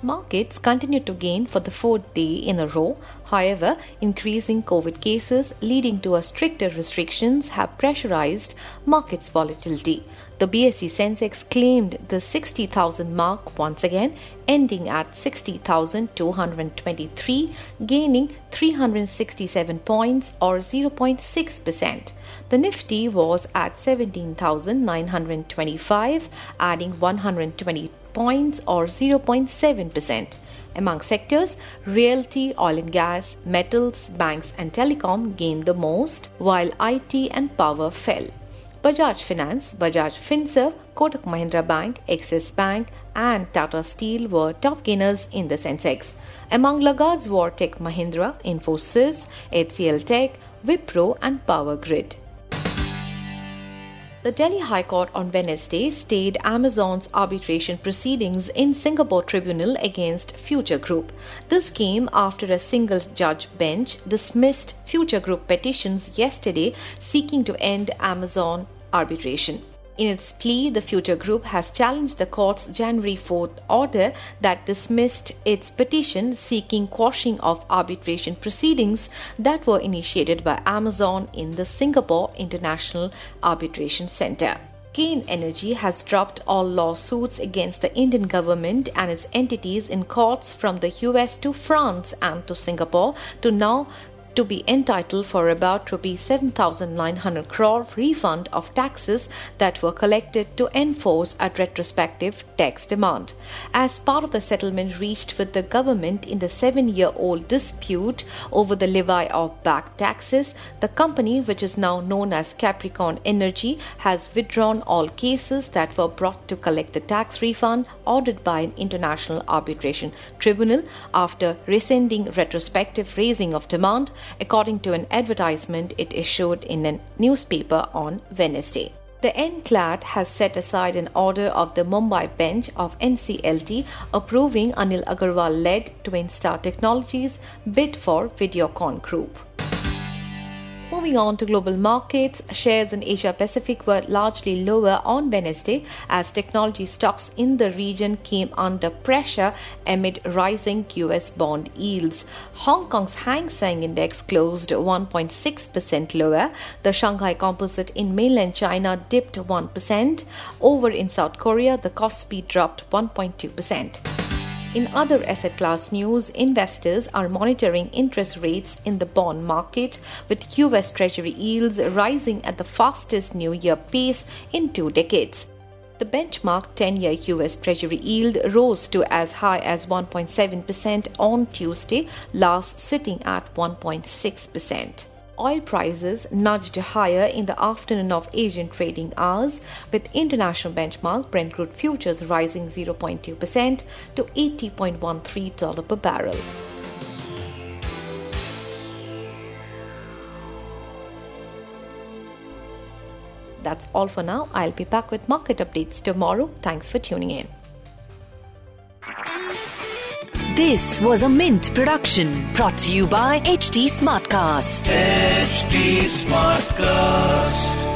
Markets continued to gain for the fourth day in a row. However, increasing COVID cases leading to stricter restrictions have pressurized markets volatility. The BSE Sensex claimed the 60,000 mark once again, ending at 60,223, gaining 367 points or 0.6%. The Nifty was at 17,925, adding 120 points or 0.7%. Among sectors, realty, oil and gas, metals, banks, and telecom gained the most, while IT and power fell. Bajaj Finance, Bajaj Finserv, Kotak Mahindra Bank, Axis Bank, and Tata Steel were top gainers in the Sensex. Among laggards were Tech Mahindra, Infosys, HCL Tech, Wipro, and Power Grid. The Delhi High Court on Wednesday stayed Amazon's arbitration proceedings in Singapore Tribunal against Future Group. This came after a single judge bench dismissed Future Group petitions yesterday seeking to end Amazon arbitration. In its plea, the Future Group has challenged the court's January 4th order that dismissed its petition seeking quashing of arbitration proceedings that were initiated by Amazon in the Singapore International Arbitration Center. Cairn Energy has dropped all lawsuits against the Indian government and its entities in courts from the US to France and to Singapore to now to be entitled for about rupees 7900 crore refund of taxes that were collected to enforce a retrospective tax demand. As part of the settlement reached with the government in the 7-year-old dispute over the levy of back taxes the company which is now known as Capricorn Energy has withdrawn all cases that were brought to collect the tax refund ordered by an international arbitration tribunal after rescinding retrospective raising of demand according to an advertisement it issued in a newspaper on Wednesday. The NCLAT has set aside an order of the Mumbai bench of NCLT approving Anil Agarwal led Twin Star Technologies bid for Videocon Group. Moving on to global markets, shares in Asia Pacific were largely lower on Wednesday as technology stocks in the region came under pressure amid rising US bond yields. Hong Kong's Hang Seng Index closed 1.6% lower. The Shanghai Composite in mainland China dipped 1%. Over in South Korea, the Kospi dropped 1.2%. In other asset class news, investors are monitoring interest rates in the bond market with US Treasury yields rising at the fastest new year pace in two decades. The benchmark 10 year US Treasury yield rose to as high as 1.7% on Tuesday, last sitting at 1.6% oil prices nudged higher in the afternoon of Asian trading hours, with international benchmark Brent crude futures rising 0.2% to $80.13 per barrel. That's all for now. I'll be back with market updates tomorrow. Thanks for tuning in. This was a Mint production brought to you by HT Smartcast. HT Smartcast.